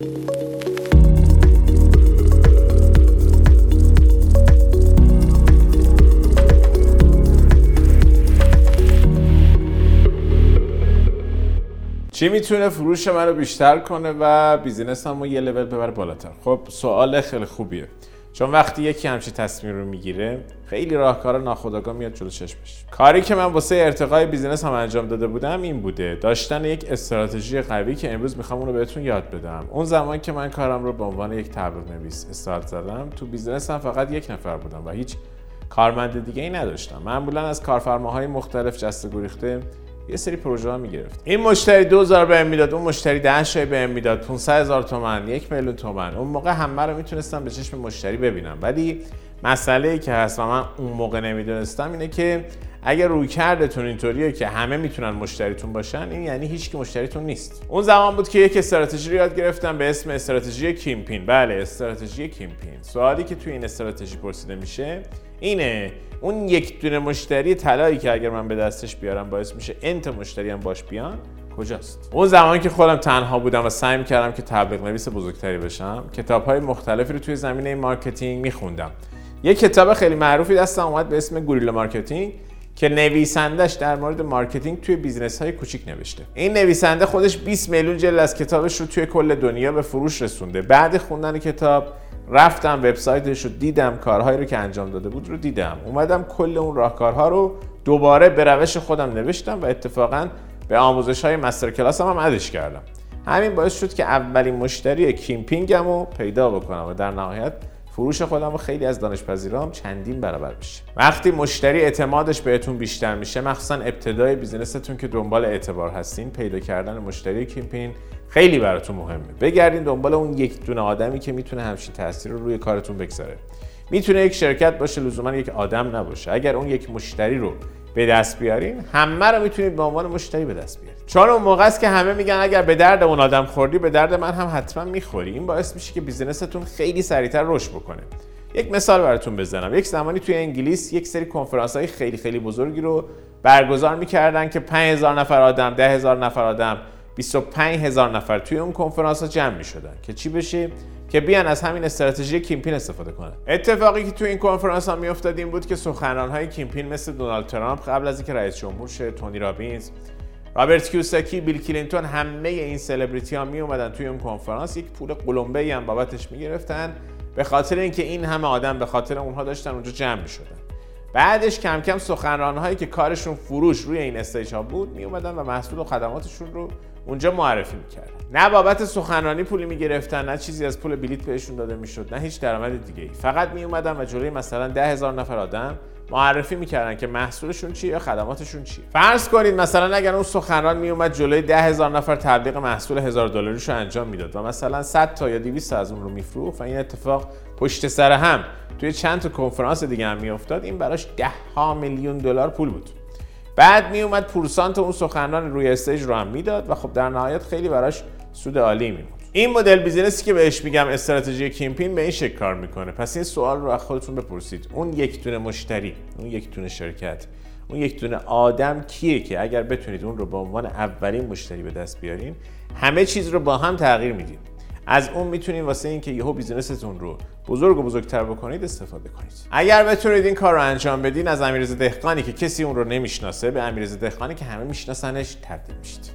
چی می‌تونه فروش من رو بیشتر کنه و business ام رو یه level ببره بالاتر؟ خب سوال خیلی خوبیه. چون وقتی یکی همچی تصمیم رو می‌گیره خیلی راهکار ناخودآگاه میاد جلو چشمش. کاری که من واسه ارتقای business ام انجام داده بودم این بوده. داشتن یک استراتژی قوی که امروز می‌خوام اون رو بهتون یاد بدم. اون زمان که من کارم رو به عنوان یک تبلیغ نویس استارت زدم تو business ام فقط یک نفر بودم و هیچ کارمند دیگه ای نداشتم. معمولا از کارفرماهای مختلف جسته گریخته یه سری پروژه ها می‌گرفت. این مشتری 2000 بهم می‌داد اون مشتری 10 شای بهم می‌داد 500 هزار تومن یک میلیون تومن. اون موقع همه رو می‌تونستم به چشم مشتری ببینم. ولی مسئله ای که هست و من اون موقع نمی‌دونستم اینه که اگر روی کردتون اینطوریه که همه می‌تونن مشتریتون باشن این یعنی هیچ کی مشتریتون نیست. اون زمان بود که یک استراتژی رو یاد گرفتم به اسم استراتژی کیمپین. بله استراتژی کیمپین. سوالی که توی این استراتژی پرسیده میشه اینه اون یک دونه مشتری طلایی که اگر من به دستش بیارم باعث میشه انت مشتری هم باش بیان کجاست؟ اون زمان که خودم تنها بودم و سعی می‌کردم که تبلیغ نویس بزرگتری بشم کتاب های مختلفی رو توی زمینه marketing میخوندم. یک کتاب خیلی معروفی دستم اومد به اسم Guerrilla Marketing که نویسندش در مورد marketing توی business های کوچیک نوشته. این نویسنده خودش 20 میلیون جلد از کتابش رو توی کل دنیا به فروش رسونده. بعد خوندن کتاب رفتم وبسایتش رو دیدم کارهایی رو که انجام داده بود رو دیدم. اومدم کل اون راهکارها رو دوباره به روش خودم نوشتم و اتفاقا به آموزش های مستر کلاس هم, هم ادش کردم. همین باعث شد که اولین مشتری کیمپینگم رو پیدا بکنم و در نهایت فروش خودم و خیلی از دانشپذیرام چندین برابر بشه وقتی مشتری اعتمادش بهتون بیشتر میشه مخصوصا ابتدای بیزینستون که دنبال اعتبار هستین پیدا کردن مشتری کیمپین خیلی براتون مهمه. بگردین دنبال اون یک دونه آدمی که می‌تونه همچین تاثیر رو روی کارتون بگذاره. می‌تونه یک شرکت باشه لزوما یک آدم نباشه. اگر اون یک مشتری رو به دست بیارین همه رو می‌تونید به عنوان مشتری به دست بیارید چون اون موقع است که همه میگن اگر به درد اون آدم خوردی به درد من هم حتما می‌خوری. این باعث میشه که بیزینستون خیلی سریعتر رشد بکنه. یک مثال براتون بزنم. یک زمانی توی انگلیس یک سری کنفرانس های خیلی خیلی بزرگی رو برگزار می‌کردن که 5000 نفر آدم 10000 نفر آدم 25 هزار نفر توی اون کنفرانس ها جمع می شدن که چی بشه؟ که بیان از همین استراتژی کیمپین استفاده کنن. اتفاقی که توی این کنفرانس ها می افتاد این بود که سخنران های کیمپین مثل دونالد ترامپ قبل از اینکه رئیس جمهور شه تونی رابینز رابرت کیوساکی بیل کلینتون همه این سلبریتی ها می اومدن توی اون کنفرانس. یک پول قلمبه ای هم بابتش می گرفتن به خاطر اینکه این همه آدم به خاطر اونها داشتن اونجا جمع می شدن بعدش کم کم سخنران هایی که کارشون فروش روی این استیج ها بود می اومدن و محصول و خدماتشون رو اونجا معرفی می‌کردن نه بابت سخنرانی پولی می‌گرفتن نه چیزی از پول بلیت بهشون داده می‌شد نه هیچ درآمد دیگه ای فقط می اومدن و جلوی مثلا ده هزار نفر آدم معرفی می‌کردن که محصولشون چیه یا خدماتشون چیه. فرض کنید مثلا اگر اون سخنران میومد جلوی ده هزار نفر تبلیغ محصول هزار دلاریشو انجام می‌داد و مثلا 100 تا یا 200 تا از اون رو میفروخت و این اتفاق پشت سر هم توی چند تا کنفرانس دیگه هم میافتاد این براش ده ها میلیون دلار پول بود. بعد می اومد پورسانت اون سخنران روی stage رو هم می‌داد و خب در نهایت خیلی براش سود عالی می بود این مدل business ی که بهش میگم استراتژی کیمپین به این شکل کار می‌کنه. پس این سوال رو از خودتون بپرسید. اون یک دونه مشتری اون یک دونه شرکت اون یک دونه آدم کیه که اگر بتونید اون رو به عنوان اولین مشتری به دست بیارین همه چیز رو با هم تغییر میدین. از اون می‌تونید واسه اینکه یهو بیزینستون رو بزرگ و بزرگتر بکنید استفاده کنید. اگر بتونید این کار رو انجام بدین از امیرزاده دهقانی که کسی اون رو نمی‌شناسه به امیرزاده دهقانی که همه میشناسنش تبدیل میشید.